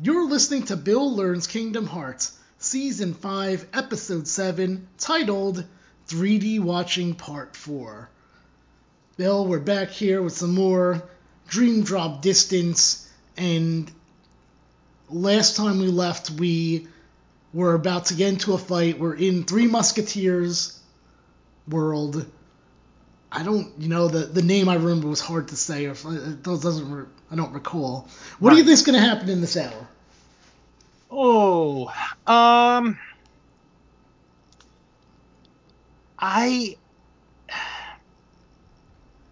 You're listening to Bill Learns Kingdom Hearts, Season 5, Episode 7, titled 3D Watching Part 4. Bill, we're back here with some more Dream Drop Distance, and last time we left, we were about to get into a fight. We're in Three Musketeers world. I don't, you know, the, the name I remember was hard to say, or it doesn't, re- I don't recall. What do you think's going to happen in this hour? Oh, um, I,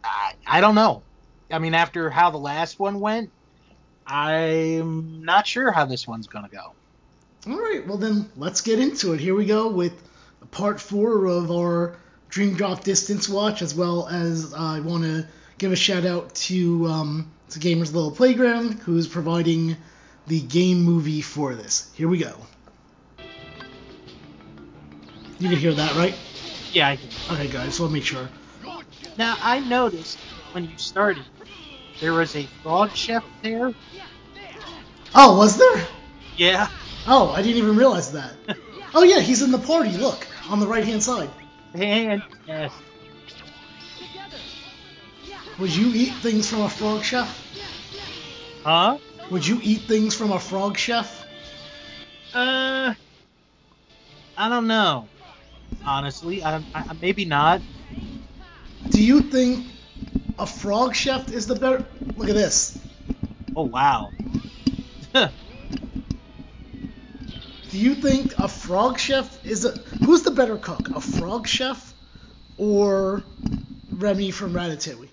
I, I don't know. I mean, after how the last one went, I'm not sure how this one's gonna go. All right, well then let's get into it. Here we go with part four of our Dream Drop Distance Watch, as well as uh, I want to give a shout out to um, to Gamers Little Playground, who's providing the game movie for this. Here we go. You can hear that, right? Yeah, I can. Okay, guys, so I'll make sure. Now I noticed when you started, there was a frog chef there. Oh, was there? Yeah. Oh, I didn't even realize that. Oh yeah, he's in the party. Look on the right hand side. And yes, Would you eat things from a frog chef? huh? Would you eat things from a frog chef? Uh, I don't know. Honestly, I, I maybe not. Do you think a frog chef is the better? Look at this. Oh wow. Do you think a frog chef is a who's the better cook, a frog chef or Remy from Ratatouille?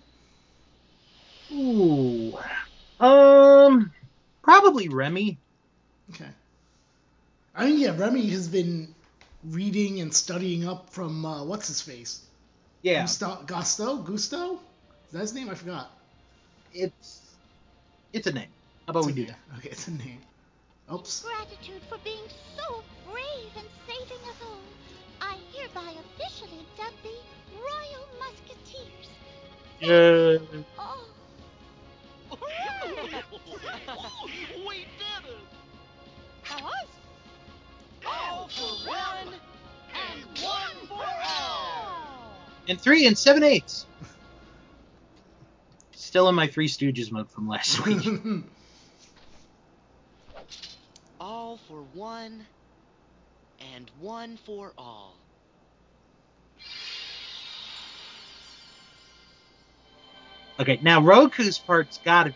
Ooh. Um, probably Remy. Okay. I mean, yeah, Remy has been reading and studying up from uh, what's his face, Yeah, Gusteau, Gusteau, Gusteau. Is that his name? I forgot. it's it's a name. How about we do that? Okay, it's a name. Oops. Gratitude for being so brave and saving us all. I hereby officially dub thee Royal Musketeers. Yeah. Oh. we did it! Us? All oh. for one and one for all! And three and seven eighths. Still in my Three Stooges mode from last week. All for one and one for all. okay, now Roku's part's gotta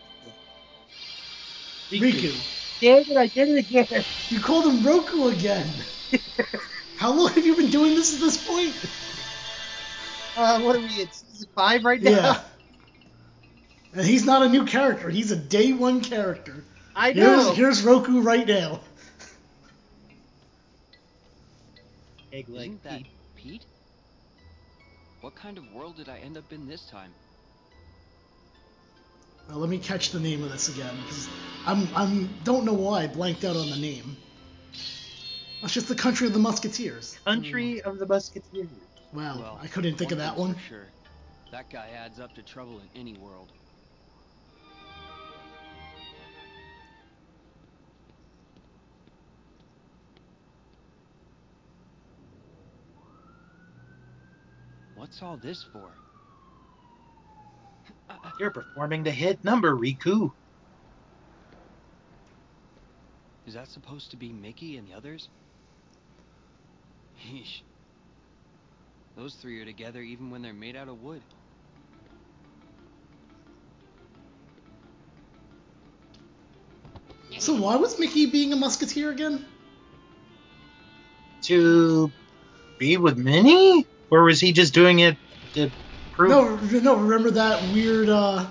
be good. Riku. Damn it, I did it again. You called him Roku again. How long have you been doing this at this point? Uh, what are we at season five right now? Yeah. And he's not a new character. He's a day one character. I know. Here's, here's Roku right now. Egg leg Isn't that Pete. Pete? What kind of world did I end up in this time? Now, let me catch the name of this again, because I'm I'm don't know why I blanked out on the name. That's just the country of the Musketeers. Country hmm. of the Musketeers. Wow, well, I couldn't think of that one. For sure. That guy adds up to trouble in any world. What's all this for? You're performing the hit number, Riku. Is that supposed to be Mickey and the others? Yeesh. Those three are together even when they're made out of wood. So why was Mickey being a Musketeer again? To be with Minnie? Or was he just doing it to prove No, no. Remember that weird uh,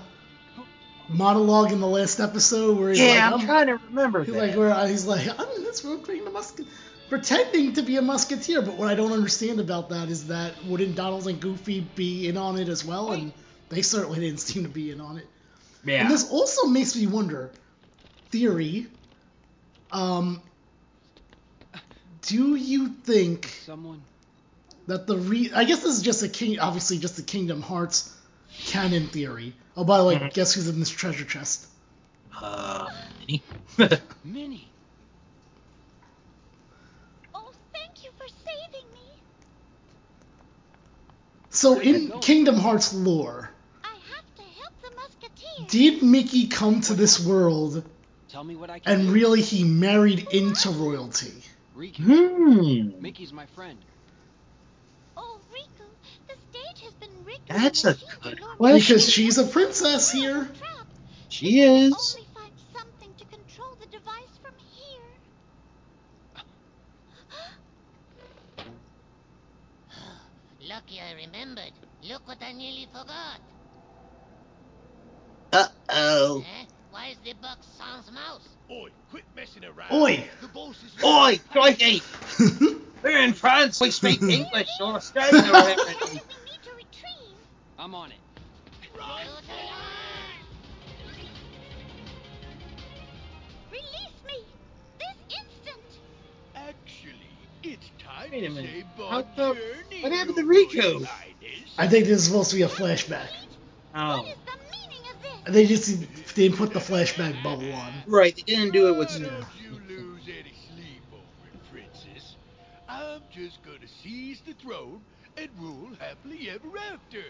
monologue in the last episode where he's Yeah, like, I'm trying to remember He's that. like, where he's like, I'm in this room being a musket, pretending to be a musketeer. But what I don't understand about that is that wouldn't Donald and Goofy be in on it as well? And they certainly didn't seem to be in on it. yeah. And this also makes me wonder, theory. Um, do you think Someone. That the re? I guess this is just a king, obviously just the Kingdom Hearts canon theory. Oh, by the way, Mhm. guess who's in this treasure chest? Uh, Minnie. Minnie. Oh, thank you for saving me. So Where are you in? Kingdom Hearts lore, I have to help the did Mickey come to this world Tell me what I can and do. really he married into royalty? Hmm. Mickey's my friend. Oh, Riku, the stage has been rigged That's a good question. Because she's a a princess here. She is. could Only find something to control the device from here. Lucky I remembered. Look what I nearly forgot. Uh oh. Eh? Why is the box sans mouse? Oi, quit messing around. Oi! The boss is Oi, crikey! We're in France. We speak English or Australian or whatever. it we is. need to retrieve. I'm on it. Run to! Release me! This instant! Actually, it's time Wait a to minute. say How bon come- journey, what happened to Your Riku? Royal Highness. I think this is supposed to be a flashback. Oh. is the meaning of this? They just they didn't put the flashback bubble on. Right, they didn't do it with. Why don't you lose any sleep over it, Princess? I'm just gonna seize the throne and rule happily ever after.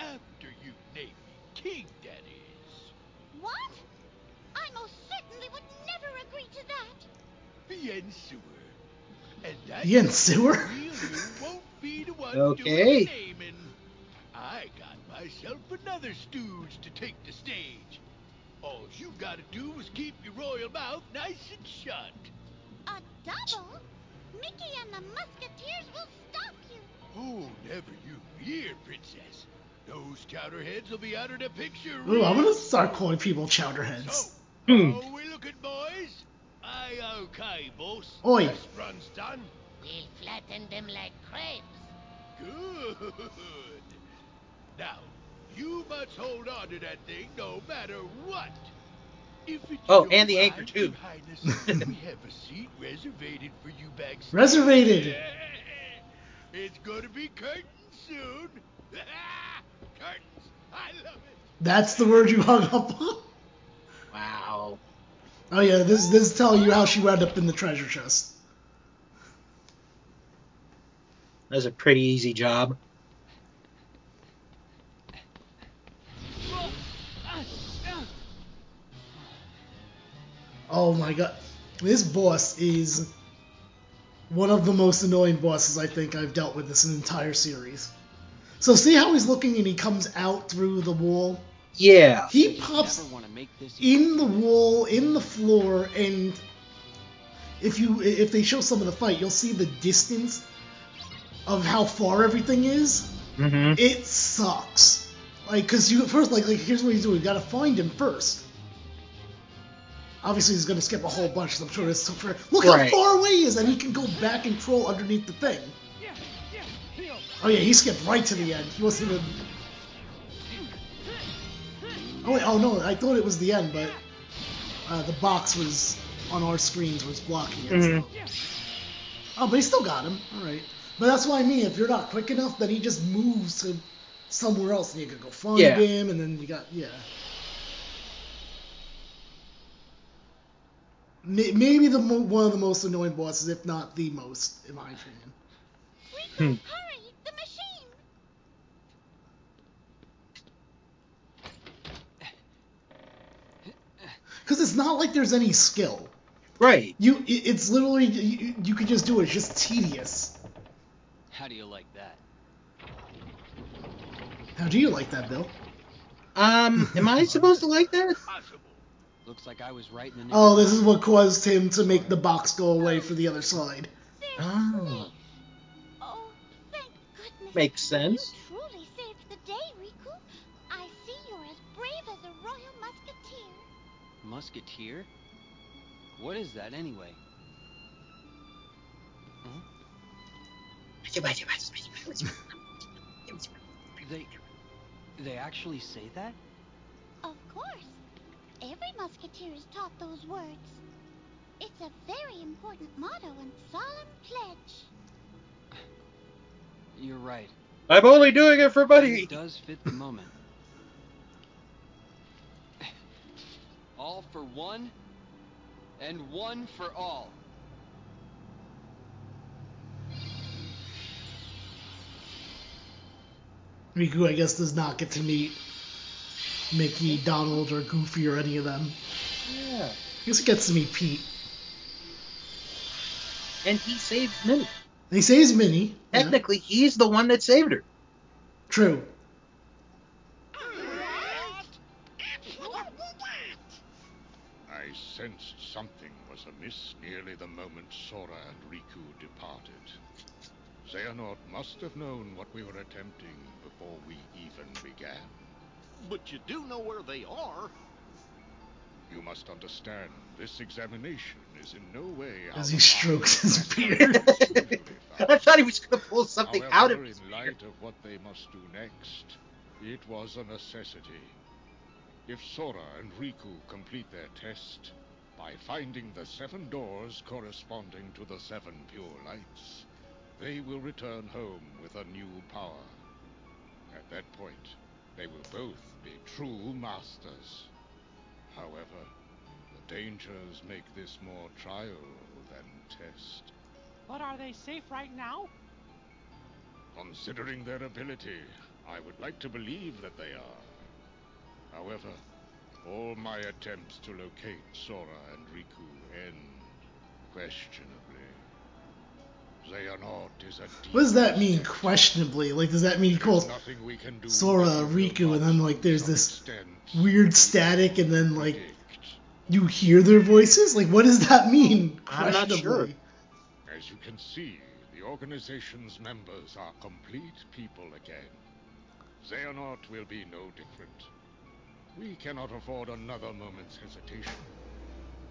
After you name me king, that is. What? I most certainly would never agree to that. Bien sûr. And that Bien means sûr? the real won't be the one Okay. doing the naming. I got myself another stooge to take the stage. All you gotta do is keep your royal mouth nice and shut. A double? Mickey and the Musketeers will stop you. Oh, never you fear, Princess. Those chowderheads will be out of the picture. Ooh, I'm gonna start calling people So, chowderheads. Hmm. how we looking, boys? Aye, okay, boss. Oi. This run's done. We'll flatten them like crepes. Good. Now, you must hold on to that thing no matter what. If it's Oh, and the anchor, too. Your Highness, we have a seat reservated for you backstage. Reservated. It's gonna be curtains soon. curtains. I love it. That's the word you hung up on. Wow. Oh yeah, this this is telling you how she wound up in the treasure chest. That's a pretty easy job. Oh my god, this boss is one of the most annoying bosses I think I've dealt with this entire series. So see how he's looking and he comes out through the wall. Yeah. He pops want to make this in the wall, in the floor, and if you if they show some of the fight, you'll see the distance of how far everything is. Mm-hmm. It sucks. Like, cause you first like like here's what he's doing. You gotta find him first. Obviously, he's gonna skip a whole bunch. 'cause I'm sure it's for look Right. how far away he is, and he can go back and crawl underneath the thing. Oh yeah, he skipped right to the end. He wasn't even. Oh wait, oh no, I thought it was the end, but uh, the box was on our screens was blocking it. Mhm. Oh, but he still got him. All right, but that's what I mean. If you're not quick enough, then he just moves to somewhere else, and you can go find Yeah. him, and then you got yeah. Maybe the one of the most annoying bosses, if not the most, in my opinion. Hmm. Because it's not like there's any skill. Right. You, it's literally you, you could just do it. It's just tedious. How do you like that? How do you like that, Bill? Um, am I supposed to like that? Looks like I was right in the Oh, this is what caused him to make the box go away for the other side. They're Oh. Oh, thank goodness. Makes sense. Musketeer? What is that anyway? Hmm? They they actually say that? Of course. Every musketeer is taught those words. It's a very important motto and solemn pledge. You're right. I'm only doing it for money. It does fit the moment. All for one, and one for all. Riku, I guess, does not get to meet Mickey, Donald, or Goofy or any of them. Yeah. I guess he gets to meet Pete. And he saves Minnie. He saves Minnie. yeah. Technically, he's the one that saved her. True. Sensed something was amiss nearly the moment Sora and Riku departed. Xehanort must have known what we were attempting before we even began. But you do know where they are. You must understand, this examination is in no way As he strokes his beard. what we usually I thought he was going to pull something However, out of his in beard. light of what they must do next, it was a necessity. If Sora and Riku complete their test by finding the seven doors corresponding to the seven pure lights, they will return home with a new power. At that point, they will both be true masters. However, the dangers make this more trial than test. But are they safe right now? Considering their ability, I would like to believe that they are. However, all my attempts to locate Sora and Riku end questionably. Xehanort is a What does that mean, state. questionably? Like, does that mean he calls Nothing we can do Sora, that Riku, and then, like, there's this extent, weird static, and then, like, you hear their voices? Like, what does that mean? I'm not questionably? As you can see, the organization's members are complete people again. Xehanort will be no different. We cannot afford another moment's hesitation.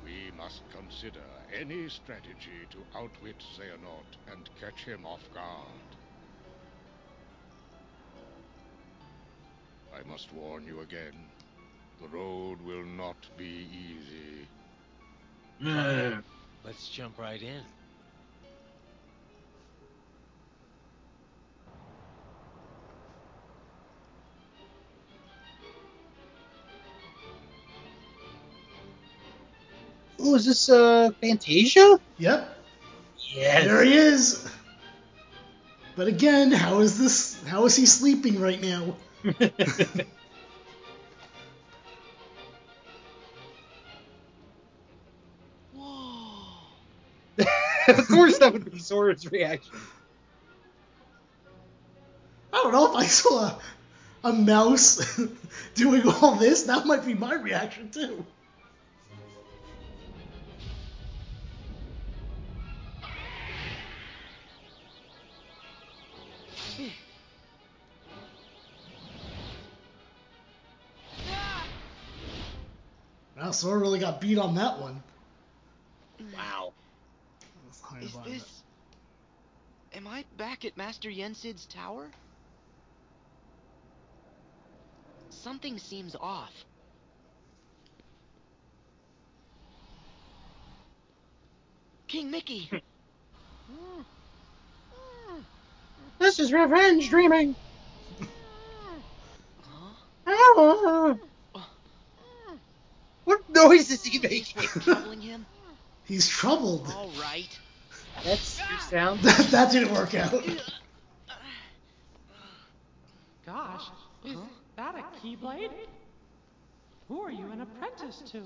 We must consider any strategy to outwit Xehanort and catch him off guard. I must warn you again. The road will not be easy. Let's jump right in. Is this uh Fantasia? Yep, Yes. there he is. But again, how is this? How is he sleeping right now? Of course, that would be Sora's reaction. I don't know if I saw a, a mouse doing all this. That might be my reaction too. Sora really got beat on that one. Wow. Is behind this. Am I back at Master Yensid's tower? Something seems off. King Mickey! This is revenge dreaming. Huh? Ah. What noise is he Is making? troubling him? He's troubled. All right. That's your ah. sound. that, that didn't work out. Gosh, is Huh? that a Keyblade? Who are you an apprentice to?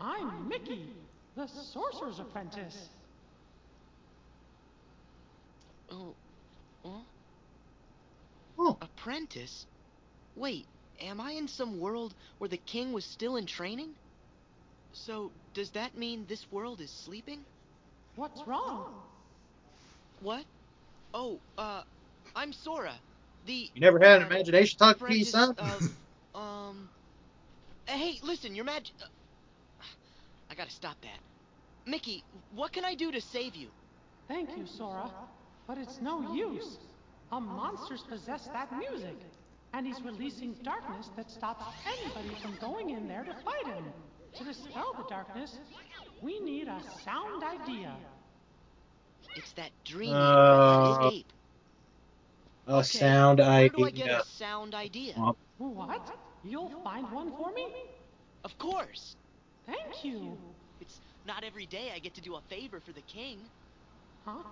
I'm Mickey, the Sorcerer's Apprentice. Oh. Huh? Oh. Apprentice? Wait, am I in some world where the king was still in training? So, does that mean this world is sleeping? What's wrong? What? Oh, uh, I'm Sora. The. You never had an imagination talk to you, son? of, um. Hey, listen, your mag. Uh, I gotta stop that. Mickey, what can I do to save you? Thank you, Sora. But it's no use. A monster's possessed that music. And he's releasing darkness that stops anybody from going in there to fight him. To dispel the darkness, we need a sound idea. It's that dreaming Uh, escape. A Okay, sound Where do I get idea. a sound idea? What? You'll find one for me? Of course. Thank you. It's not every day I get to do a favor for the king. Huh?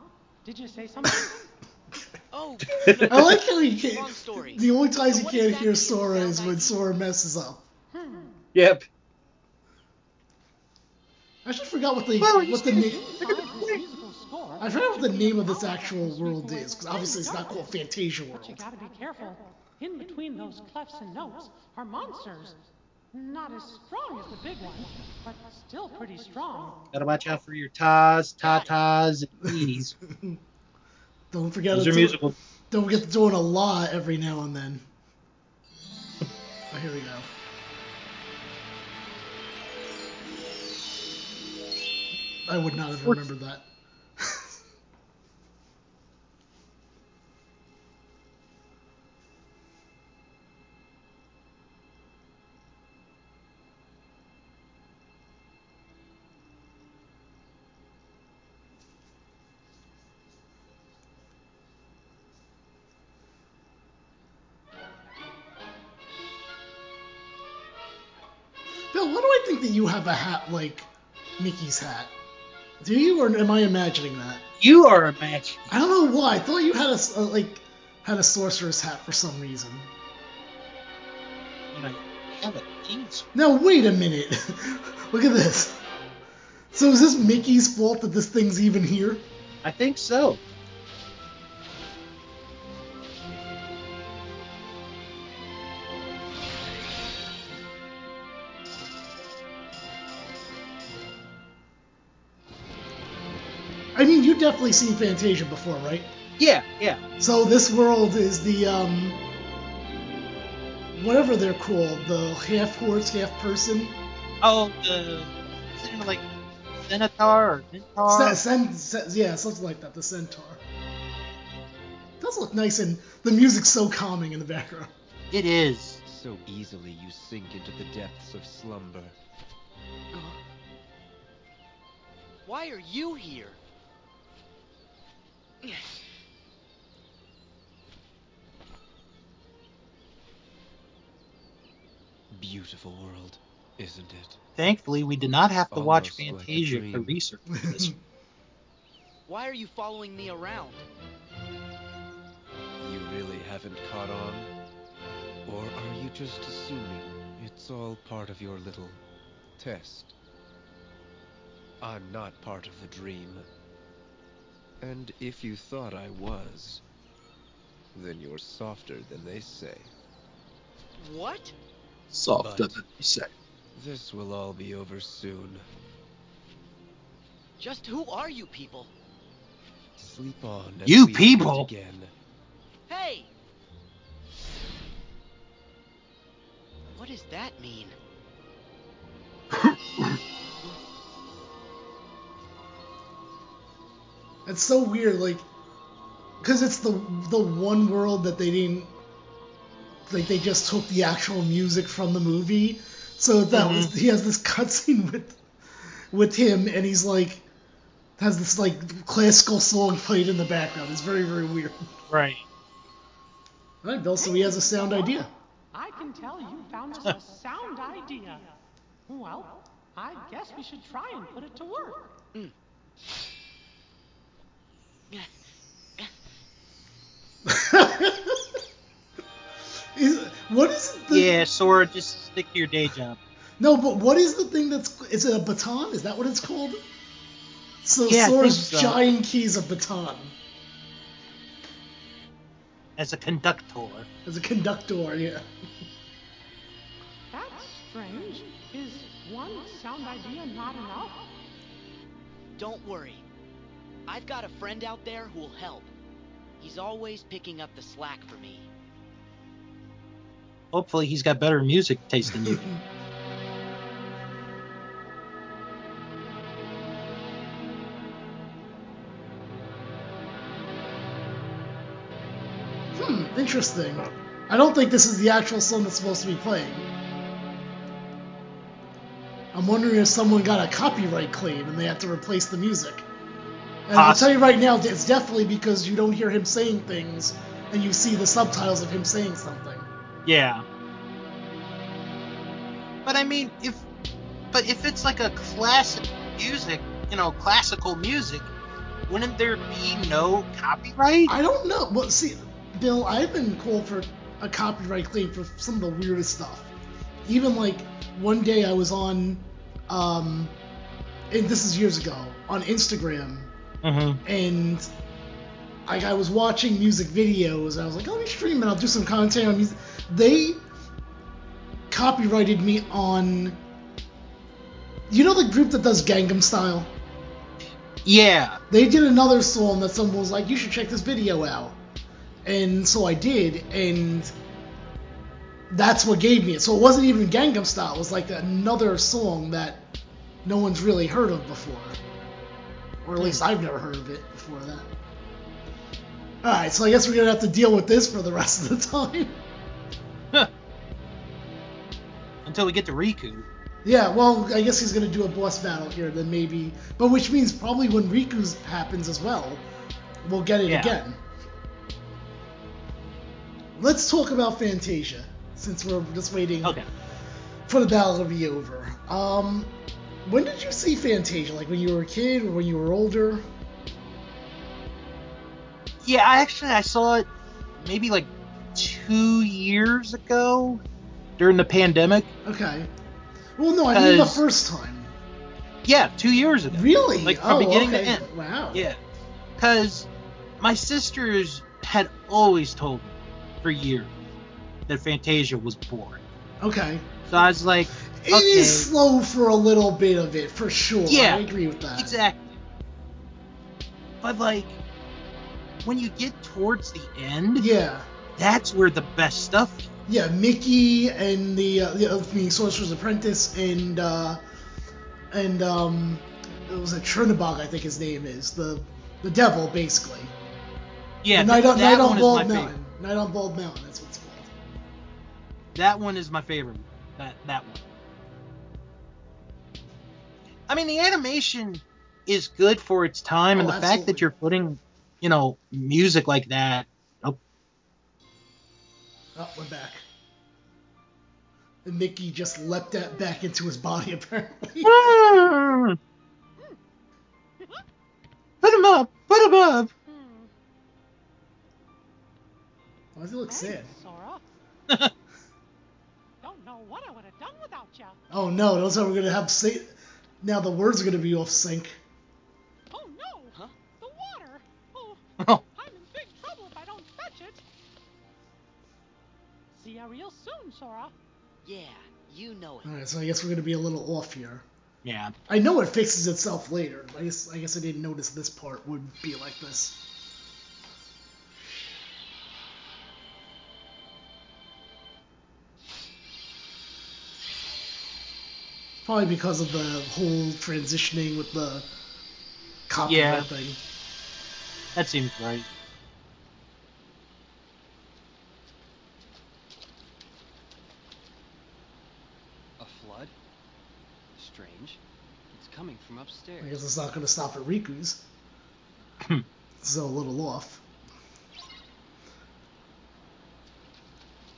Did you say something? Oh, I like how you can't. Long story. The only times So you can't hear is Sora is when ID? Sora messes up. Hmm. Yep. I just forgot what the Well, what the name. this musical score I forgot what the name of this actual world is, because obviously it's not called Fantasia World. But you gotta be careful. In between those clefs and notes are monsters. Not as strong as the big one, but still pretty strong. Gotta watch out for your tas, tatas, and e's. Don't forget Those to are do- musical. Don't forget to in a la every now and then. Oh, here we go. I would not have remembered that. Bill, why do I think that you have a hat like Mickey's hat? Do you, or am I imagining that? You are imagining. I don't know why. I thought you had a, uh, like had a sorcerer's hat for some reason. I have a king's. Now wait a minute. Look at this. So is this Mickey's fault that this thing's even here? I think so. Definitely seen Fantasia before, right? Yeah, yeah. So this world is the um whatever they're called, the half horse, half person. Oh, the it like Centaur or Centaur? Cen- cen- yeah, something like that. The centaur. does look nice, and the music's so calming in the background. It is. So easily you sink into the depths of slumber. Why are you here? Beautiful world, isn't it? Thankfully, we did not have to watch Almost like Fantasia for dream. research for this. Why are you following me around? You really haven't caught on? Or are you just assuming it's all part of your little test? I'm not part of the dream. And if you thought I was, then you're softer than they say. What? Softer But- than you say. This will all be over soon. Just who are you people? Sleep on. You people! Again. Hey! What does that mean? It's so weird, like, because it's the the one world that they didn't, like, they just took the actual music from the movie. So that mm-hmm. was he has this cutscene with with him, and he's like has this like classical song played in the background. It's very very weird. Right. All right, Bill. So he has a sound idea. I can tell you found us a sound idea. Well, I guess we should try and put it to work. Hmm. is, what is the Yeah, Sora, just stick to your day job. no? But what is the thing that's is it a baton? Is that what it's called? So Yeah, Sora's so. giant keys a baton As a conductor. as a conductor. Yeah. That's strange. Is one sound idea not enough? Don't worry. I've got a friend out there who'll help. He's always picking up the slack for me. Hopefully, he's got better music taste than you. Hmm, interesting. I don't think this is the actual song that's supposed to be playing. I'm wondering if someone got a copyright claim and they have to replace the music. And I'll tell you right now, it's definitely because you don't hear him saying things and you see the subtitles of him saying something. yeah. But I mean, if but if it's like a classic music, you know, classical music, wouldn't there be no copyright? I don't know. Well, see, Bill, I've been called for a copyright claim for some of the weirdest stuff. Even like one day I was on, um, and this is years ago, on Instagram, Mm-hmm. and like I was watching music videos. And I was like, oh, let me stream it. I'll do some content on music. They copyrighted me on. You know the group that does Gangnam Style? Yeah. They did another song that someone was like, you should check this video out. And so I did, and that's what gave me it. So it wasn't even Gangnam Style. It was like another song that no one's really heard of before. Or at least I've never heard of it before that. Alright, so I guess we're to have to deal with this for the rest of the time. Until we get to Riku. Yeah, well, I guess he's to do a boss battle here, then maybe. But which means probably when Riku's happens as well, we'll get it Yeah. again. Let's talk about Fantasia, since we're just waiting Okay. for the battle to be over. Um, when did you see Fantasia? Like when you were a kid or when you were older? Yeah, I actually I saw it maybe like two years ago during the pandemic. Okay. Well, no, I mean the first time. Yeah, two years ago. Really? Like from oh, beginning to end. Wow. Yeah, because my sisters had always told me for years that Fantasia was boring. Okay. So I was like, It is okay, slow for a little bit of it, for sure. Yeah, I agree with that. exactly. But like, when you get towards the end, Yeah. that's where the best stuff. is. Yeah, Mickey and the, uh, the other being Sorcerer's Apprentice and uh, and um, it was a Chernobog, I think his name is the the devil, basically. Yeah, the Night on, Night on is Bald Mountain. favorite. Night on Bald Mountain. That's what it's called. That one is my favorite. That that one. I mean, the animation is good for its time, and Oh, the fact that you're putting, you know, music like that. Oh, Oh, we're back. And Mickey just leapt that back into his body, apparently. put him up, put him up. Hmm. Why does he look sad? Don't know what I would have done without ya. Oh no, those are we're gonna have say. Now the words are gonna be off sync. Oh no! Huh? The water! Oh, Oh, I'm in big trouble if I don't fetch it. See ya real soon, Sora. Yeah, you know it. All right, so I guess we're gonna be a little off here. yeah. I know it fixes itself later. I guess I guess I didn't notice this part would be like this. Probably because of the whole transitioning with the copyright Yeah. thing. That seems right. A flood? Strange. It's coming from upstairs. I upstairs. guess it's not going to stop at Riku's. so a little off.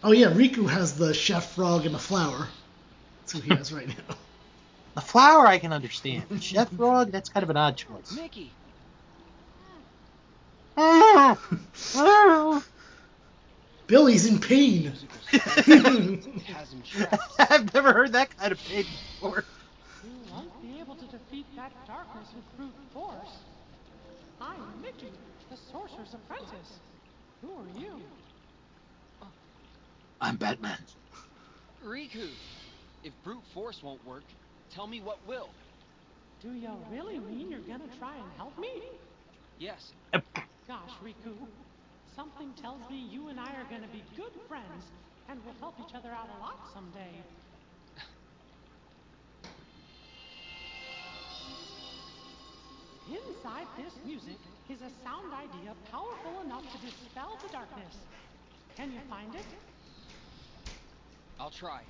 Oh yeah, Riku has the chef frog and the flower. That's who he has right now. The flower I can understand. Chef Frog, that's kind of an odd choice. Mickey, Billy's in pain. Has him trapped. I've never heard that kind of pain before. You won't be able to defeat that darkness with brute force. I'm Mickey, the sorcerer's apprentice. Who are you? I'm Batman. Riku! If brute force won't work, tell me what will. Do you really mean you're gonna try and help me? Yes, Gosh, Riku. Something tells me you and I are gonna be good friends and we'll help each other out a lot someday. Inside this music is a sound idea powerful enough to dispel the darkness. Can you find it? I'll try.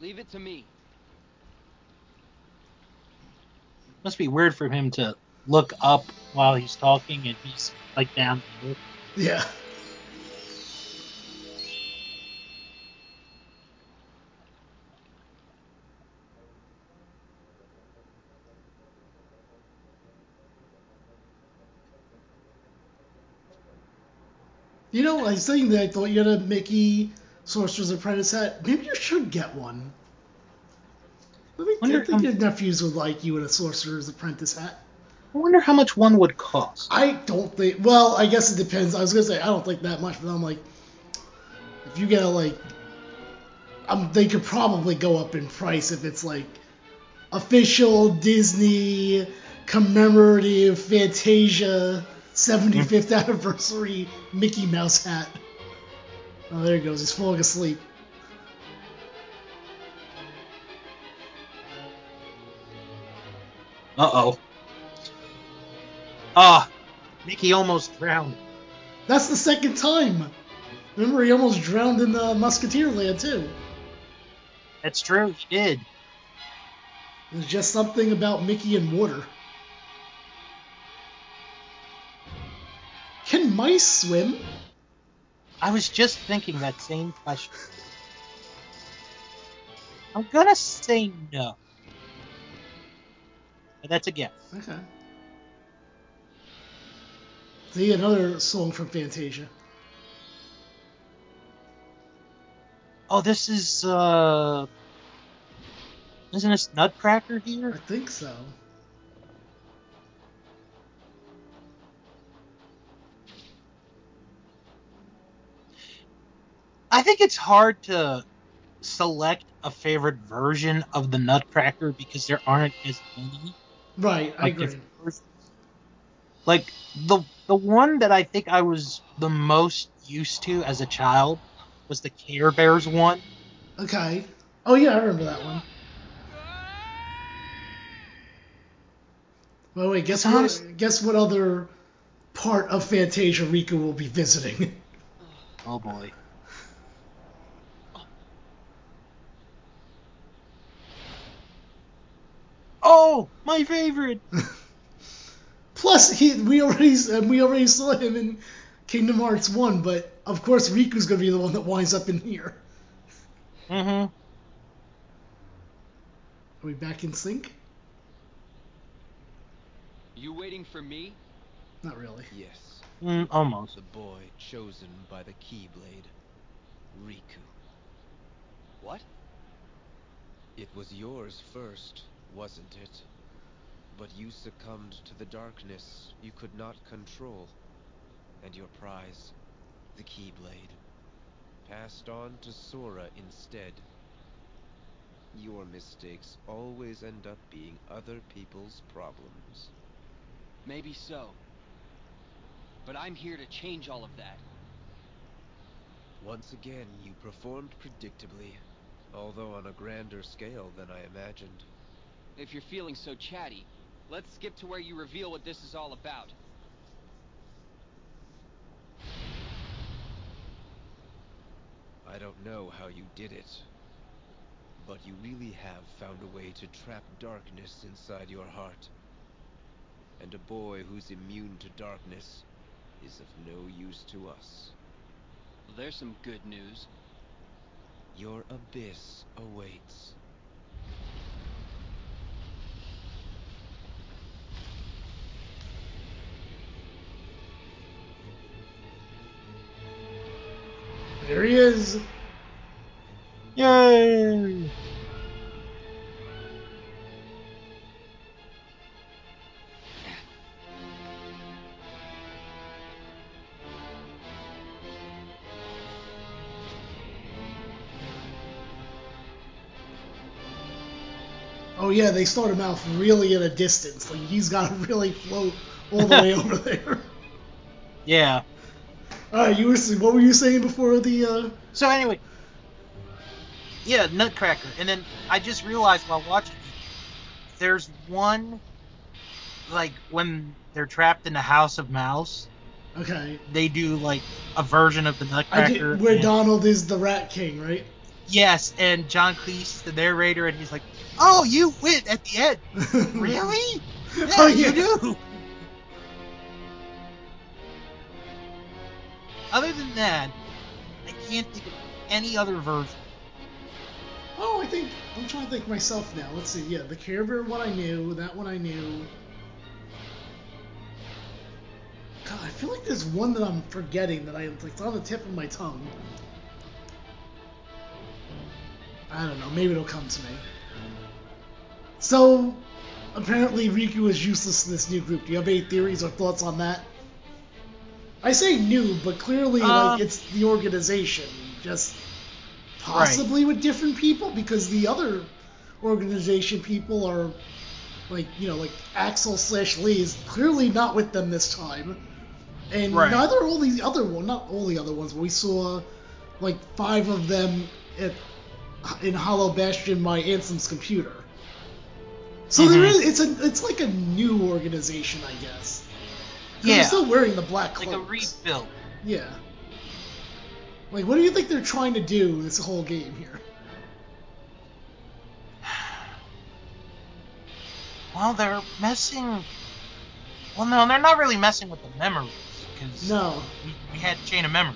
Leave it to me. must be weird for him to look up while he's talking and he's like down here. Yeah. You know, I was thinking that I thought you had a Mickey Sorcerer's Apprentice hat. Maybe you should get one. I think, I Wonder think your nephews would like you in a Sorcerer's Apprentice hat. I wonder how much one would cost. I don't think. Well, I guess it depends. I was gonna say I don't think that much, but I'm like, if you get a like, um, they could probably go up in price if it's like official Disney commemorative Fantasia 75th anniversary Mickey Mouse hat. Oh, there he goes. He's falling asleep. Uh oh. Ah, Mickey almost drowned. That's the second time. Remember, he almost drowned in the Musketeer Land too. That's true, he did. There's just something about Mickey and water. Can mice swim? I was just thinking that same question. I'm gonna say no. But that's a guess. Okay. See, another song from Fantasia. Oh, this is uh isn't this Nutcracker here? I think so. I think it's hard to select a favorite version of the Nutcracker because there aren't as many. Right, I like agree. Like the the one that I think I was the most used to as a child was the Care Bears one. Okay. Oh yeah, I remember that one. Well, wait. Guess what? Guess what other part of Fantasia Riku will be visiting? Oh boy. Oh, my favorite. Plus, he we already we already saw him in Kingdom Hearts one, but of course Riku's gonna be the one that winds up in here. Mm-hmm. Are we back in sync? You waiting for me? Not really. Yes, Mm, almost. the boy chosen by the Keyblade, Riku. What? It was yours first, wasn't it? But you succumbed to the darkness you could not control. And your prize, the Keyblade, passed on to Sora instead. Your mistakes always end up being other people's problems. Maybe so. But I'm here to change all of that. Once again, you performed predictably, although on a grander scale than I imagined. If you're feeling so chatty, let's skip to where you reveal what this is all about. I don't know how you did it, but you really have found a way to trap darkness inside your heart. And a boy who's immune to darkness is of no use to us. Well, there's some good news. Your abyss awaits. There he is. Yay! Oh yeah, they start him out really at a distance. Like he's got to really float all the way over there. Yeah. All right, you were what were you saying before the? uh So anyway, yeah, Nutcracker, and then I just realized while watching it, there's one, like when they're trapped in the House of Mouse, Okay, they do like a version of the Nutcracker. did, where and- Donald is the Rat King, right? Yes, and John Cleese, the narrator, and he's like, "Oh, you win at the end." really? Yeah, Oh, you do. Other than that, I can't think of any other version. Oh, I think I'm trying to think myself now. Let's see. Yeah, the Care Bear one I knew. That one I knew. God, I feel like there's one that I'm forgetting that I like it's on the tip of my tongue. I don't know. Maybe it'll come to me. So, apparently Riku is useless in this new group. Do you have any theories or thoughts on that? I say new, but clearly, Um, like it's the organization, just possibly with different people because the other organization people are like you know like Axel slash Lea is clearly not with them this time, and Right. neither all the other one, not all the other ones, but we saw like five of them at in Hollow Bastion my Ansem's computer. So there Mhm. is it's a it's like a new organization, I guess. Yeah. They're still wearing the black Like a rebuild. Yeah. Like, what do you think they're trying to do this whole game here? Well, they're messing. Well, no, they're not really messing with the memories because No. we, we had chain of memory.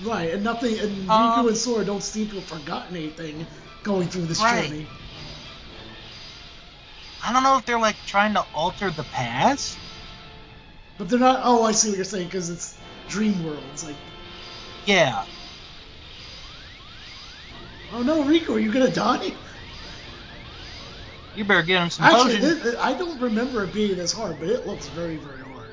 Right, and nothing, and Um, Riku and Sora don't seem to have forgotten anything going through this Right. journey. I don't know if they're like trying to alter the past. But they're not. Oh, I see what you're saying because it's Dream Worlds. Like, Yeah. oh no, Riku, are you gonna die? You better get him some Actually, potion. this, I don't remember it being this hard, but it looks very, very hard.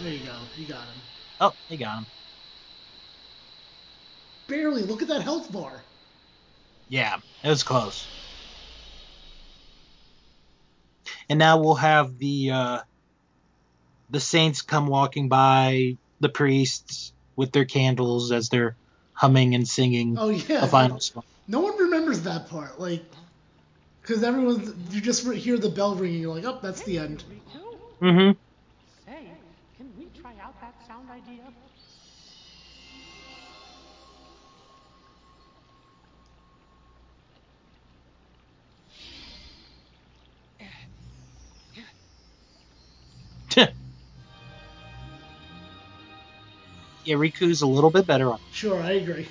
There you go. You got him. Oh, he got him. Barely. Look at that health bar. Yeah, it was close. And now we'll have the uh, the saints come walking by, the priests with their candles as they're humming and singing Oh yeah. the final song. No one remembers that part, like, because everyone you just re- hear the bell ringing, you're like, oh, that's the end. Riku? Mm-hmm. Say, can we try out that sound idea? Yeah, Riku's a little bit better on Sure, I agree.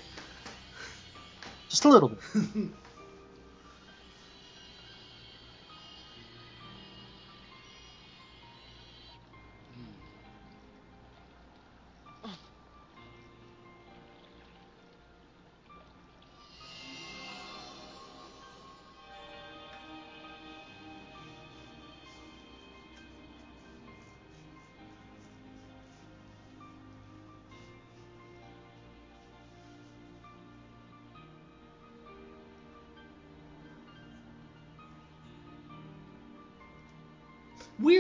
just a little bit.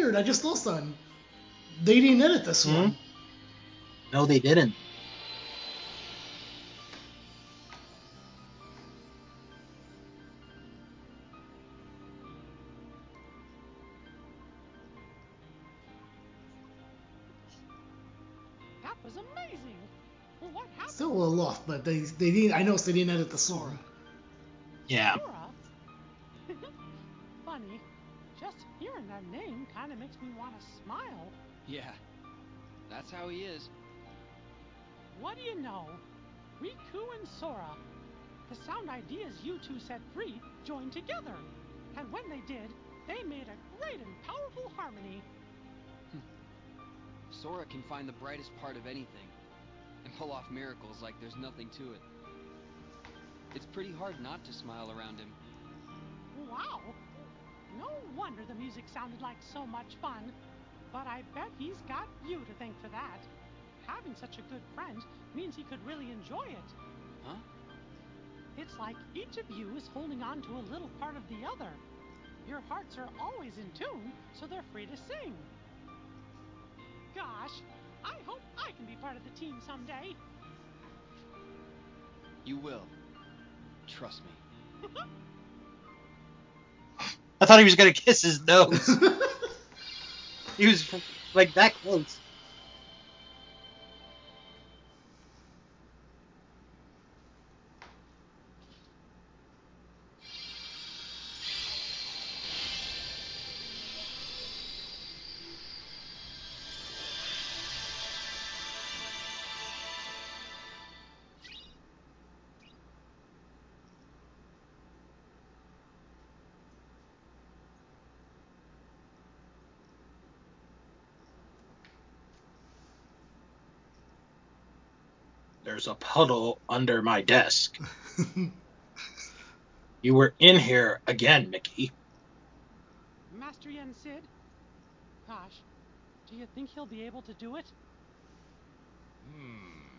Weird. I just lost on. They didn't edit this Hmm? one. No, they didn't. That was amazing. Well, what happened? Still a little off, but they they didn't. I noticed they didn't edit the song. Yeah. Hearing that name kind of makes me want to smile. Yeah. That's how he is. What do you know? Riku and Sora. The sound ideas you two set free joined together. And when they did, they made a great and powerful harmony. Hmm. Sora can find the brightest part of anything and pull off miracles like there's nothing to it. It's pretty hard not to smile around him. Wow! No wonder the music sounded like so much fun. But I bet he's got you to thank for that. Having such a good friend means he could really enjoy it. Huh? It's like each of you is holding on to a little part of the other. Your hearts are always in tune, so they're free to sing. Gosh, I hope I can be part of the team someday. You will. Trust me. I thought he was gonna kiss his nose. he was like that close. There's a puddle under my desk. You were in here again, Mickey. Master Yen Sid? Gosh, do you think he'll be able to do it? Hmm.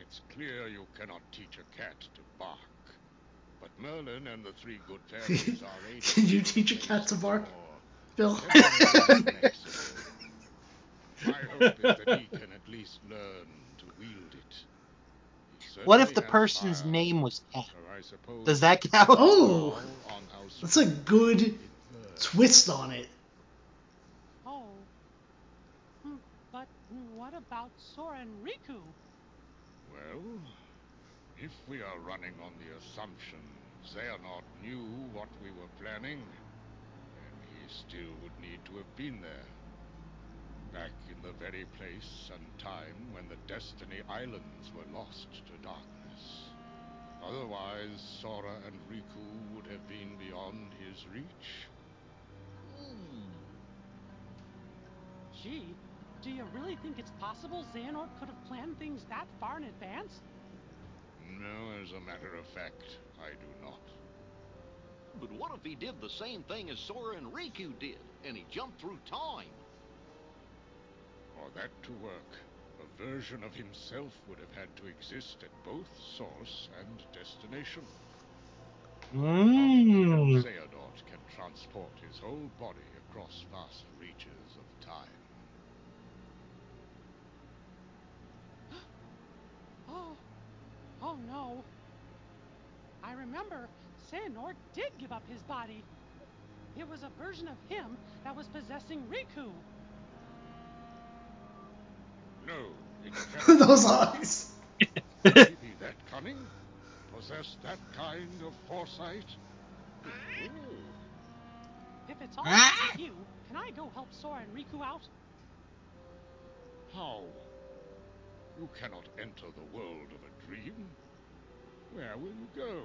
It's clear you cannot teach a cat to bark. But Merlin and the three good fairies are able Can you teach a cat to bark, Bill? I hope is that he can at least learn to wield it. He What if the person's name was Cat? so I suppose Does that count? Oh, that's a good twist on it. Oh. Hmm, But what about Sora and Riku? Well, if we are running on the assumption Xehanort knew what we were planning, then he still would need to have been there. Back in the very place and time when the Destiny Islands were lost to darkness. Otherwise, Sora and Riku would have been beyond his reach. Hmm. Gee, do you really think it's possible Xehanort could have planned things that far in advance? No, as a matter of fact, I do not. But what if he did the same thing as Sora and Riku did, and he jumped through time? For that to work, a version of himself would have had to exist at both source and destination. Xehanort hmm. can transport his whole body across vast reaches of time. Oh, oh no. I remember Xehanort did give up his body. It was a version of him that was possessing Riku. No, it cannot Those eyes. be that cunning, possess that kind of foresight. If it's all ah! up to you, can I go help Sora and Riku out? How? You cannot enter the world of a dream. Where will you go?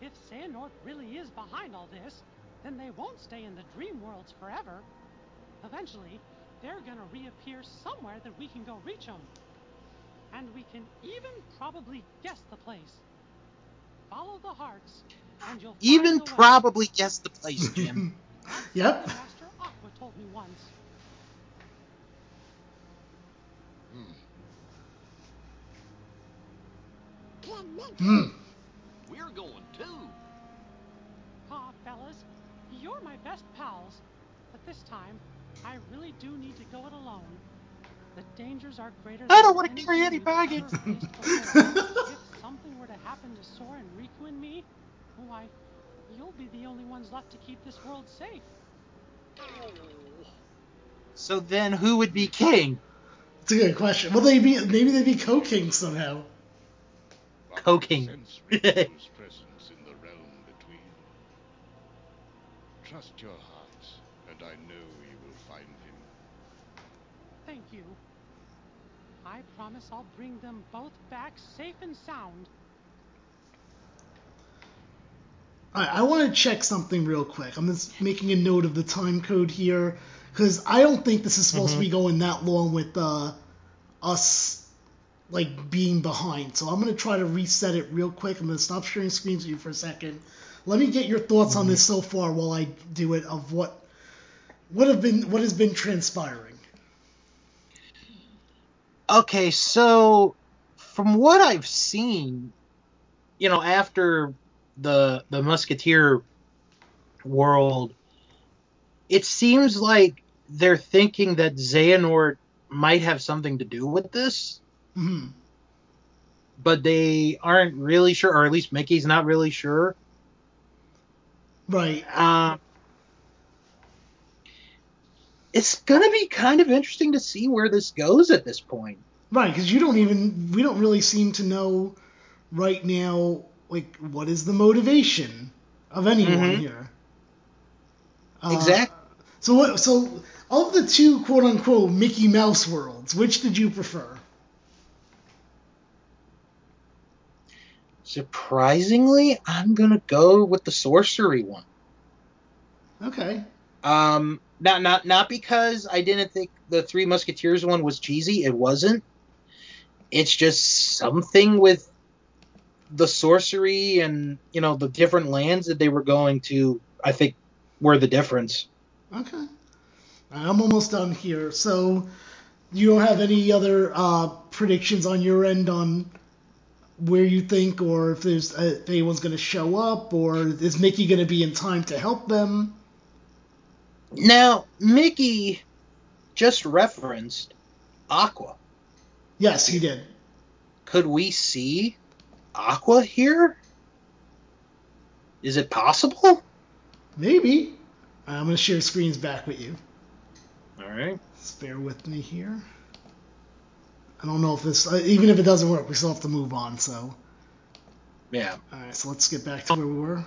If Xehanort really is behind all this, then they won't stay in the dream worlds forever. Eventually, they're gonna reappear somewhere that we can go reach them. And we can even probably guess the place. Follow the hearts, and you'll find Even the way. probably guess the place, Jim. Yep. Master Aqua told me once. Hmm. Hmm. We're going too. Ah, fellas, you're my best pals. But this time, I really do need to go it alone. The dangers are greater than I don't wanna carry any baggage. if something were to happen to Sora and Riku and me, why, you'll be the only ones left to keep this world safe. So then who would be king? It's a good question. Well, they be maybe they'd be co-kings somehow. But Coking. Sense Riku's presence in the realm between. Trust your heart, and I know you will find him. Thank you. I promise I'll bring them both back safe and sound. All right, I want to check something real quick. I'm just making a note of the time code here because I don't think this is supposed to be going that long with uh, us like being behind. So I'm gonna try to reset it real quick. I'm gonna stop sharing screens with you for a second. Let me get your thoughts on this so far while I do it of what what have been what has been transpiring. Okay, so from what I've seen, you know, after the the Musketeer world, it seems like they're thinking that Xehanort might have something to do with this, hmm but they aren't really sure, or at least Mickey's not really sure. Right. Um, it's gonna be kind of interesting to see where this goes at this point. Right, because you don't even we don't really seem to know right now like what is the motivation of anyone Mhm. here. Uh, Exact- So what? So of the two quote unquote Mickey Mouse worlds, which did you prefer? Surprisingly, I'm gonna go with the sorcery one. Okay. Um, not not not because I didn't think the Three Musketeers one was cheesy. It wasn't. it's just something with the sorcery and you know the different lands that they were going to. I think were the difference. Okay. I'm almost done here. So, you don't have any other uh, predictions on your end on where you think, or if there's uh, if anyone's going to show up, or is Mickey going to be in time to help them? Now, Mickey just referenced Aqua. Yes, he did. Could we see Aqua here? Is it possible? Maybe. I'm going to share screens back with you. All right. Just bear with me here. I don't know if this, uh, even if it doesn't work, we still have to move on. So, Yeah. all right. So let's get back to where we were.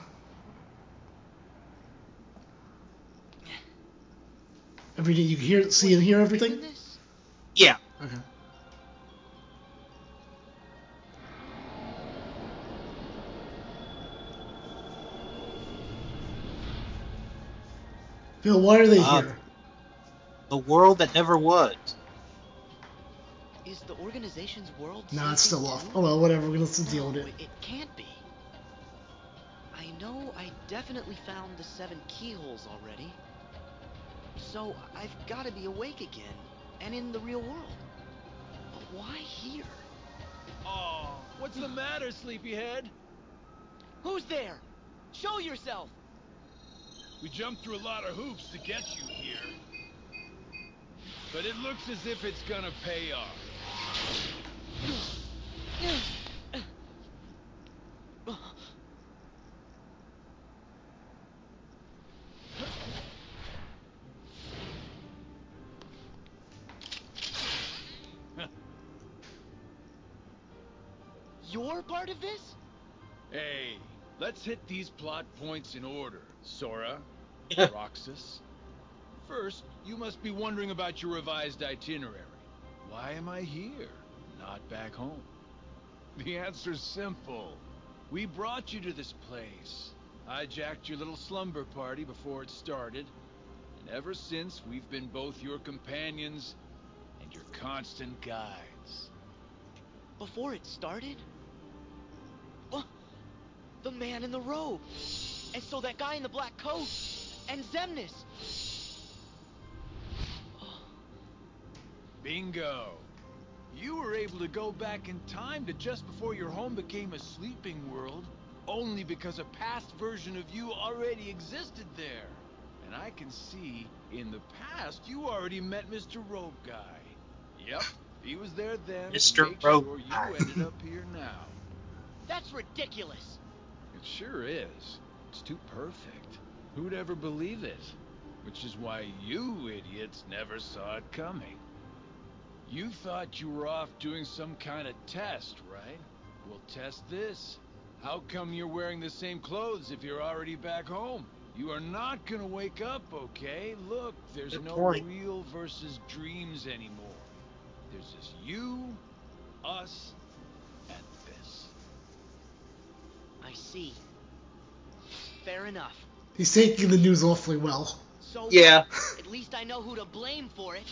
Everything you can hear, see, and hear everything. Yeah. Okay. Phil, why are they Uh, here? The world that never was. Is the organization's world Nah, it's still off. Oh well, whatever. We're gonna deal with it. it can't be. I know I definitely found the seven keyholes already. So I've got to be awake again and in the real world. But why here? Oh, what's the matter, sleepyhead? Who's there? Show yourself! We jumped through a lot of hoops to get you here. But it looks as if it's gonna pay off. You're part of this? Hey, let's hit these plot points in order, Sora, Roxas. First, you must be wondering about your revised itinerary. Why am I here, not back home? The answer's simple. We brought you to this place, hijacked your little slumber party before it started, and ever since we've been both your companions and your constant guides. Before it started? The man in the robe. And so that guy in the black coat. And Xemnas. Bingo! You were able to go back in time to just before your home became a sleeping world, only because a past version of you already existed there. And I can see, in the past, you already met Mr. Robe Guy. Yep, he was there then Mr. make Rogue sure you Guy. ended up here now. That's ridiculous. It sure is. It's too perfect. Who'd ever believe it? Which is why you idiots never saw it coming. You thought you were off doing some kind of test, right? Well, test this. How come you're wearing the same clothes if you're already back home? You are not gonna wake up, okay? Look, there's Good no point. real versus dreams anymore. There's just you, us, I see. Fair enough. He's taking the news awfully well. So Yeah. at least I know who to blame for it.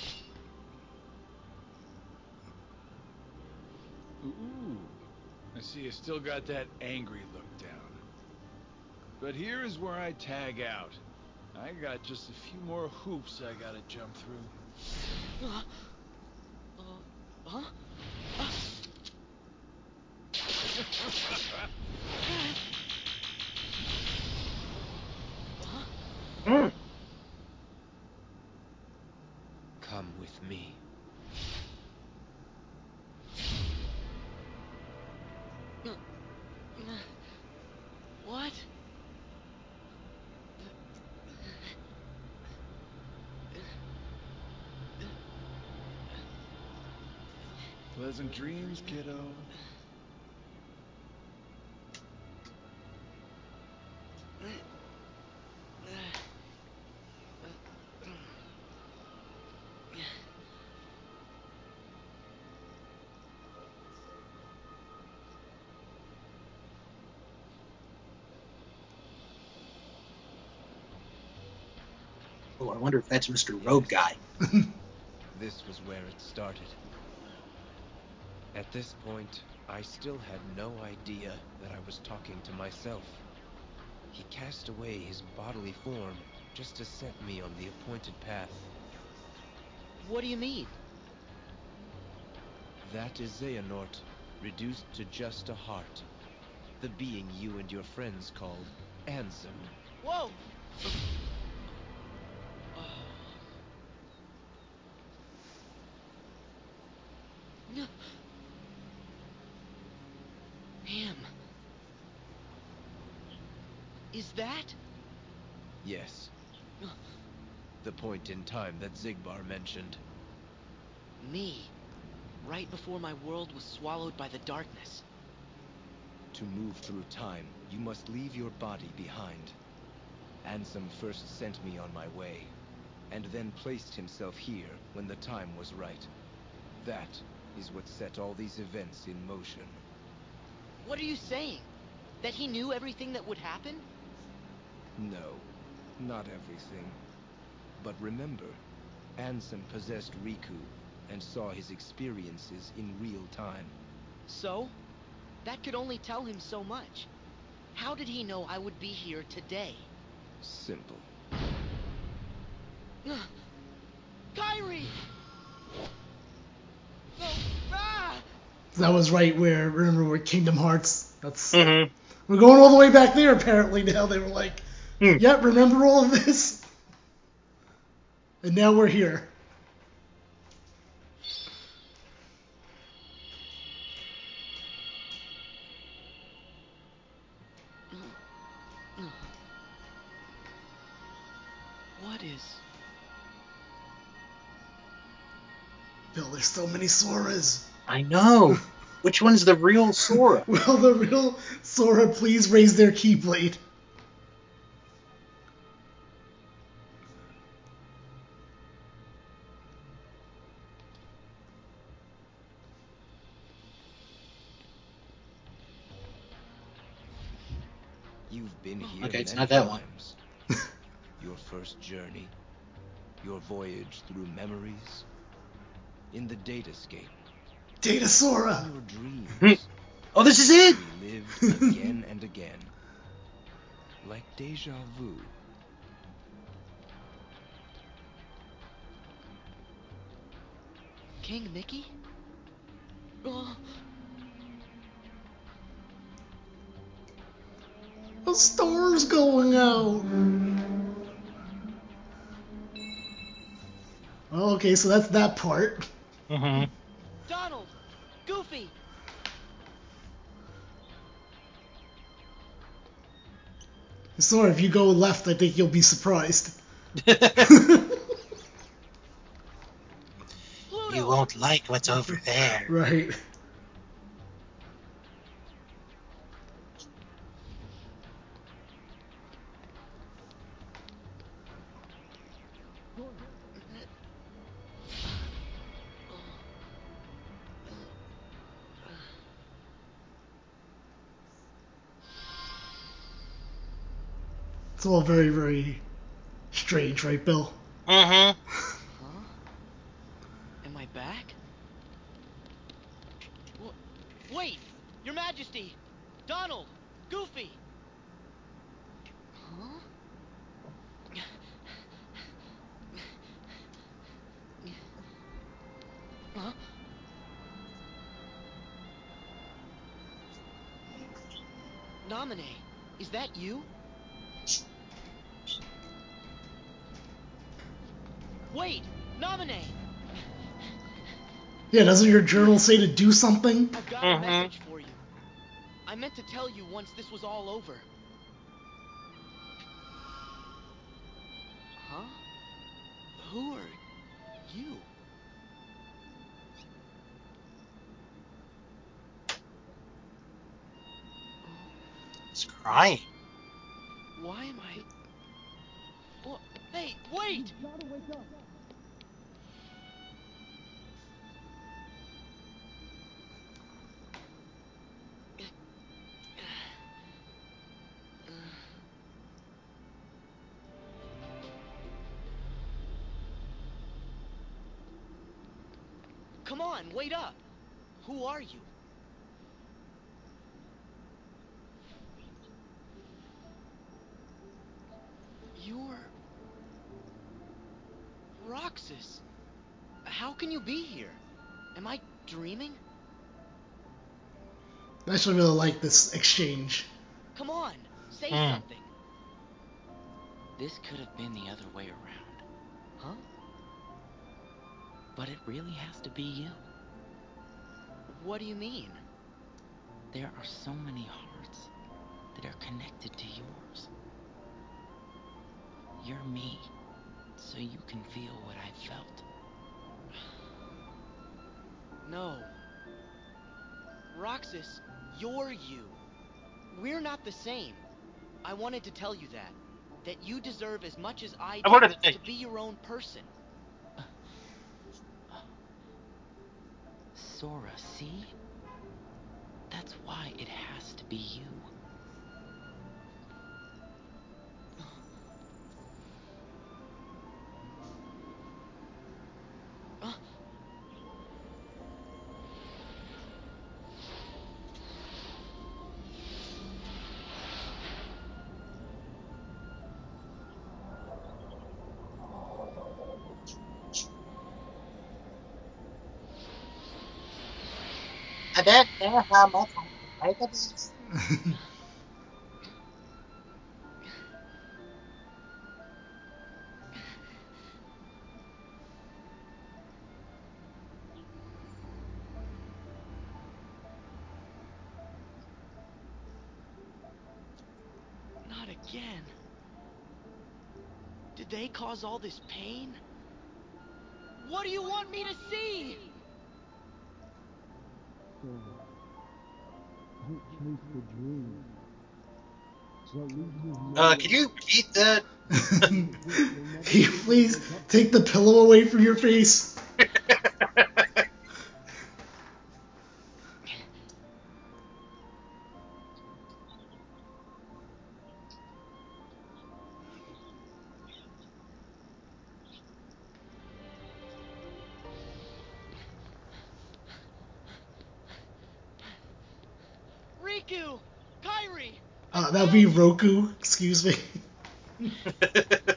Ooh, I see you still got that angry look down. But here is where I tag out. I got just a few more hoops I gotta jump through. Uh, uh, huh? Huh? Mm. Come with me. What? Pleasant dreams, kiddo. I wonder if that's Mr. Rogue Guy. This was where it started. At this point, I still had no idea that I was talking to myself. He cast away his bodily form just to set me on the appointed path. What do you mean? That is Xehanort, reduced to just a heart. The being you and your friends called Ansem. Whoa! Him. Is that? Yes. The point in time that Xigbar mentioned. Me. Right before my world was swallowed by the darkness. To move through time, you must leave your body behind. Ansem first sent me on my way, and then placed himself here when the time was right. That is what set all these events in motion. What are you saying? That he knew everything that would happen? No, not everything. But remember, Ansem possessed Riku and saw his experiences in real time. So? That could only tell him so much. How did he know I would be here today? Simple. Kairi! No, ah! That was right where remember where Kingdom Hearts. That's Mhm. we're going all the way back there. Apparently now they were like, Hmm. "Yep, remember all of this." And now we're here. What is... Bill, there's so many Soras. I know. Which one's the real Sora? Will the real Sora please raise their Keyblade? Okay, it's not that one. your first journey, your voyage through memories, in the datascape, Data Sora. your dreams. Hmm. Oh, this is it. Relived again and again. Like deja vu. King Mickey? Oh, A star's going out. Okay, so that's that part. Mm-hmm. Donald! Goofy! Sorry, if you go left, I think you'll be surprised. You won't like what's over there. right. All very, very strange, right, Bill? Mm-hmm. Yeah, doesn't your journal say to do something? I've got a Mhm. message for you. I meant to tell you once this was all over. Wait up! Who are you? You're... Roxas. How can you be here? Am I dreaming? I actually really like this exchange. Come on, say Hmm. something. This could have been the other way around. Huh? But it really has to be you. What do you mean? There are so many hearts that are connected to yours. You're me, so you can feel what I felt. No. Roxas, you're you. We're not the same. I wanted to tell you that. That you deserve as much as I do to be your own person. Sora, see? That's why it has to be you. Don't know how much I this. Not again. Did they cause all this pain? What do you want me to see? Uh, can you repeat that? Can you please take the pillow away from your face? Riku! Kairi! Uh, that would be Roku. Excuse me.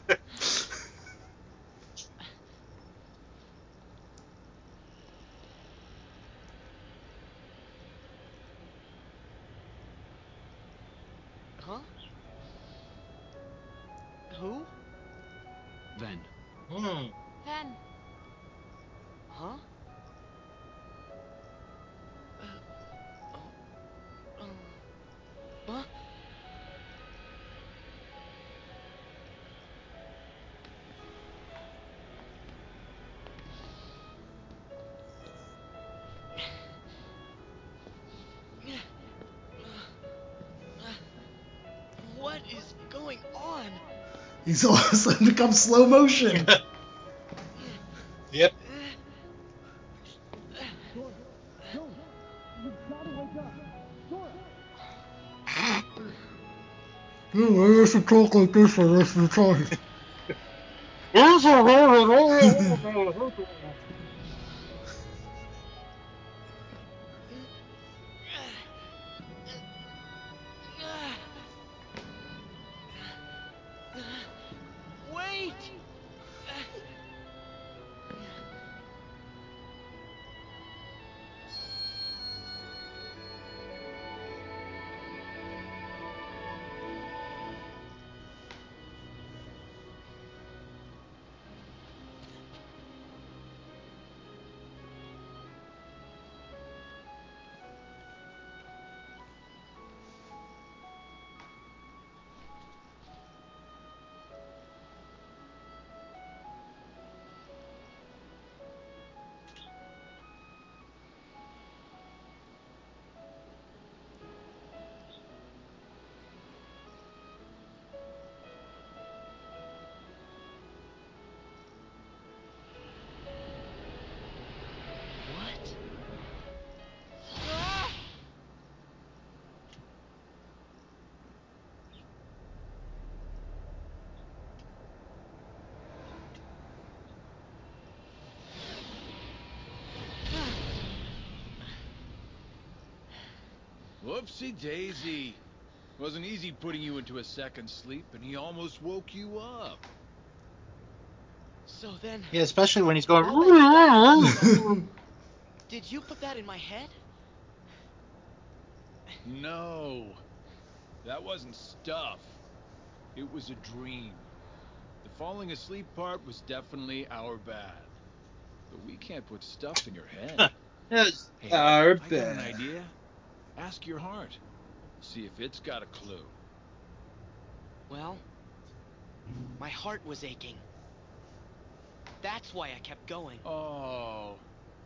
He's all of a sudden become slow motion. Yep. Oh, I should talk like this for the rest of the time. Whoopsie daisy. Wasn't easy putting you into a second sleep, and he almost woke you up. So then, Yeah, especially when he's going. did you put that in my head? No. That wasn't stuff. It was a dream. The falling asleep part was definitely our bad. But we can't put stuff in your head. Yes, Hey, our I got an bad. idea. Ask your heart. See if it's got a clue. Well, my heart was aching. That's why I kept going. Oh,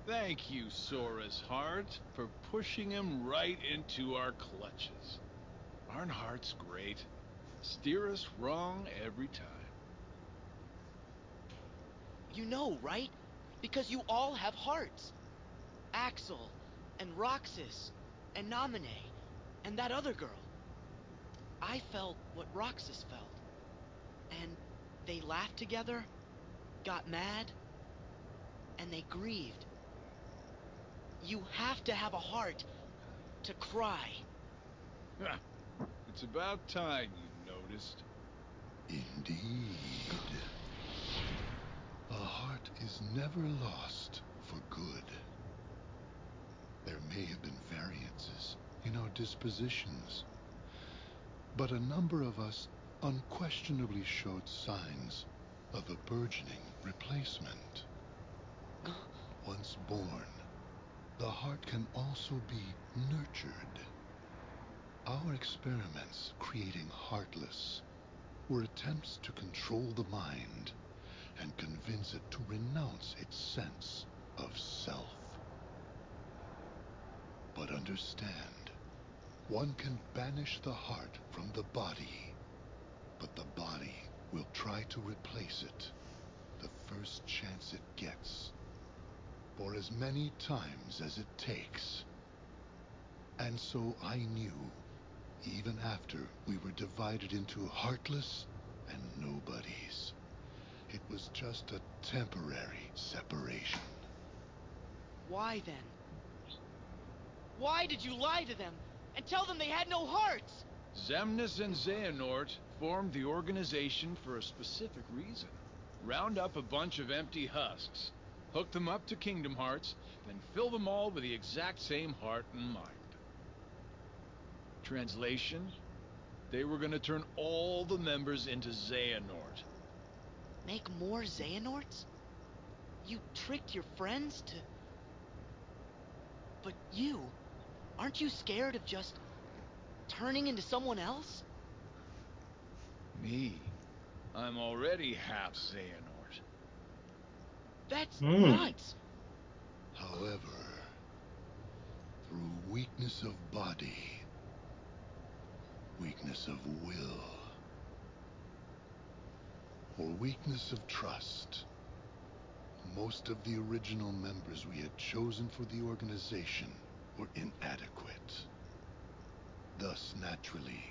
thank you, Sora's heart, for pushing him right into our clutches. Aren't hearts great? Steer us wrong every time. You know, right? Because you all have hearts. Axel, and Roxas, and Naminé, and that other girl. I felt what Roxas felt. And they laughed together, got mad, and they grieved. You have to have a heart to cry. It's about time you noticed. Indeed. A heart is never lost for good. There may have been variances in our dispositions, but a number of us unquestionably showed signs of a burgeoning replacement. Once born, the heart can also be nurtured. Our experiments creating Heartless were attempts to control the mind and convince it to renounce its sense of self. But understand, one can banish the heart from the body, but the body will try to replace it the first chance it gets, for as many times as it takes. And so I knew, even after we were divided into heartless and nobodies, it was just a temporary separation. Why then? Why did you lie to them and tell them they had no hearts? Xemnas and Xehanort formed the organization for a specific reason. Round up a bunch of empty husks, hook them up to Kingdom Hearts, then fill them all with the exact same heart and mind. Translation? They were gonna turn all the members into Xehanort. Make more Xehanorts? You tricked your friends to... But you, aren't you scared of just turning into someone else? Me? I'm already half Xehanort. That's Hmm. nuts. However, through weakness of body, weakness of will, or weakness of trust, most of the original members we had chosen for the organization were inadequate. Thus, naturally,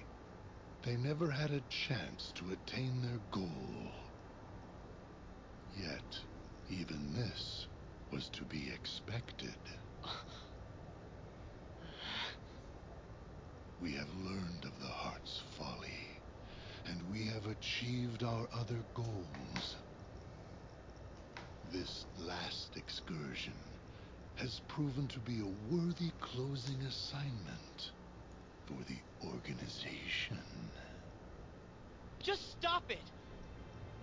they never had a chance to attain their goal. Yet, even this was to be expected. We have learned of the heart's folly, and we have achieved our other goals. This last excursion has proven to be a worthy closing assignment for the organization. Just stop it!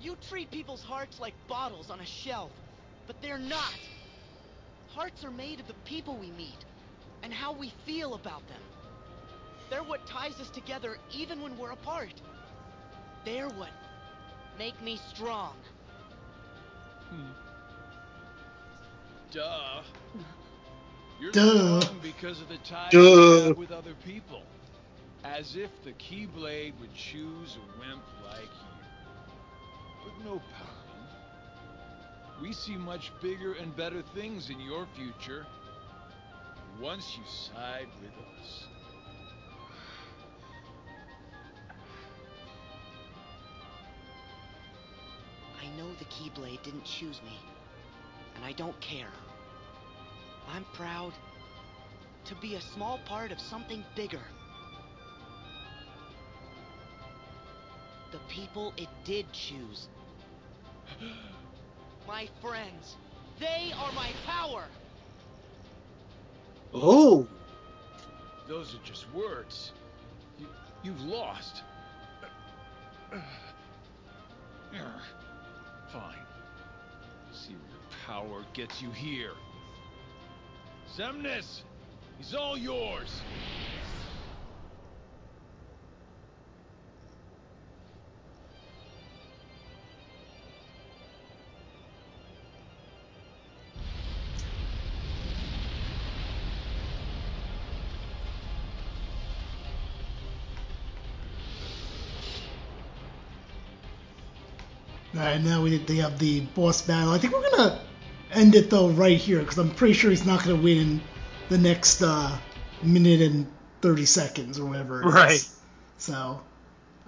You treat people's hearts like bottles on a shelf, but they're not. Hearts are made of the people we meet, and how we feel about them. They're what ties us together even when we're apart. They're what make me strong. Hmm. Duh. You're Duh. because of the ties Duh. you have with other people. As if the Keyblade would choose a wimp like you. But no pouting. We see much bigger and better things in your future. Once you side with us. I know the Keyblade didn't choose me, and I don't care. I'm proud to be a small part of something bigger. The people it did choose. My friends, they are my power. Oh, Those are just words. You, you've lost. Fine. See where your power gets you here. Xemnas, he's all yours. All right, now we they have the boss battle. I think we're gonna end it though right here because I'm pretty sure he's not gonna win in the next uh, minute and 30 seconds or whatever. it is. Right. So,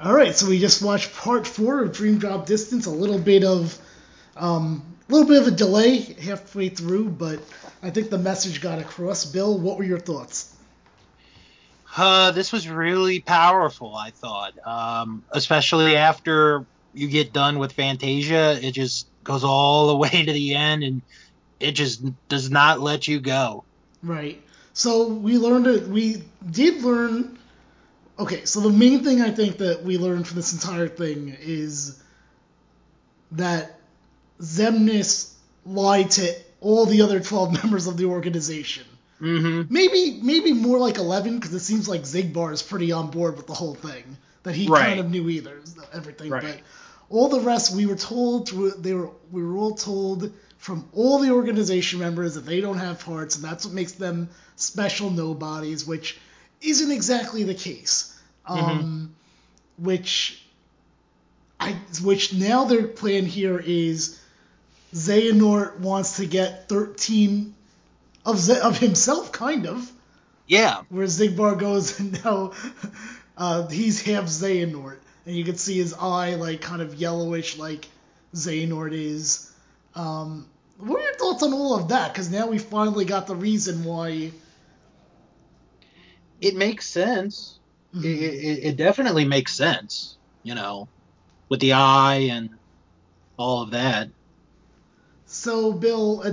all right. So we just watched part four of Dream Drop Distance. A little bit of, um, a little bit of a delay halfway through, but I think the message got across. Bill, what were your thoughts? Uh, this was really powerful, I thought. Um, especially after you get done with Fantasia, it just goes all the way to the end and it just does not let you go. Right. So we learned it. We did learn. Okay, so the main thing I think that we learned from this entire thing is that Xemnas lied to all the other 12 members of the organization. Mm-hmm. Maybe maybe more like 11 because it seems like Xigbar is pretty on board with the whole thing. That he Right. kind of knew either everything, Right. but all the rest we were told they were we were all told from all the organization members that they don't have hearts and that's what makes them special nobodies, which isn't exactly the case. Um, which I which now their plan here is Xehanort wants to get 13 of of himself, kind of. Yeah. Where Xigbar goes and now uh, he's half Xehanort, and you can see his eye like kind of yellowish, like Xehanort is. Um, what are your thoughts on all of that? Because now we finally got the reason why. It makes sense. It, it, it definitely makes sense, you know, with the eye and all of that. So, Bill, uh,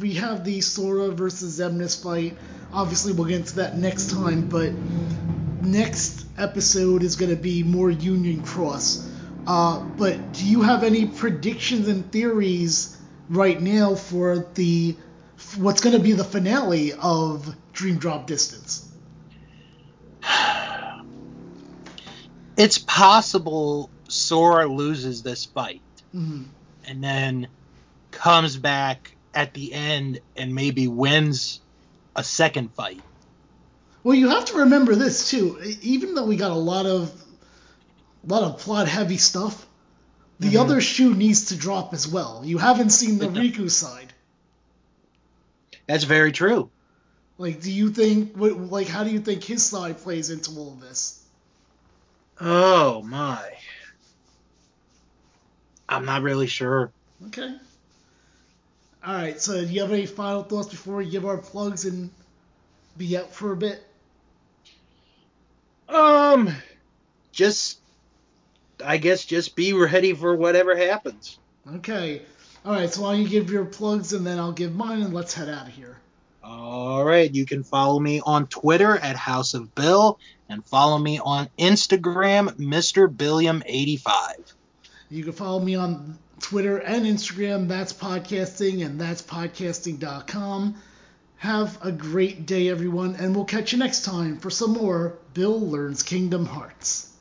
we have the Sora versus Xemnas fight. Obviously, we'll get into that next time, but next episode is going to be more Union Cross. Uh, but do you have any predictions and theories right now for the what's going to be the finale of Dream Drop Distance? It's possible Sora loses this fight Mhm. and then comes back at the end and maybe wins a second fight. Well, you have to remember this too. Even though we got a lot of, a lot of plot heavy stuff, the Mhm. other shoe needs to drop as well. You haven't seen the Riku side. That's very true. Like, do you think, like, how do you think his side plays into all of this? Oh my. I'm not really sure. Okay. All right. So, do you have any final thoughts before we give our plugs and be out for a bit? Um, just, I guess, just be ready for whatever happens. Okay. All right. So, why don't you give your plugs and then I'll give mine and let's head out of here. All right, you can follow me on Twitter at House of Bill and follow me on Instagram, Mr. Billiam85. You can follow me on Twitter and Instagram. That's podcasting, and that's podcasting.com. Have a great day, everyone, and we'll catch you next time for some more Bill Learns Kingdom Hearts.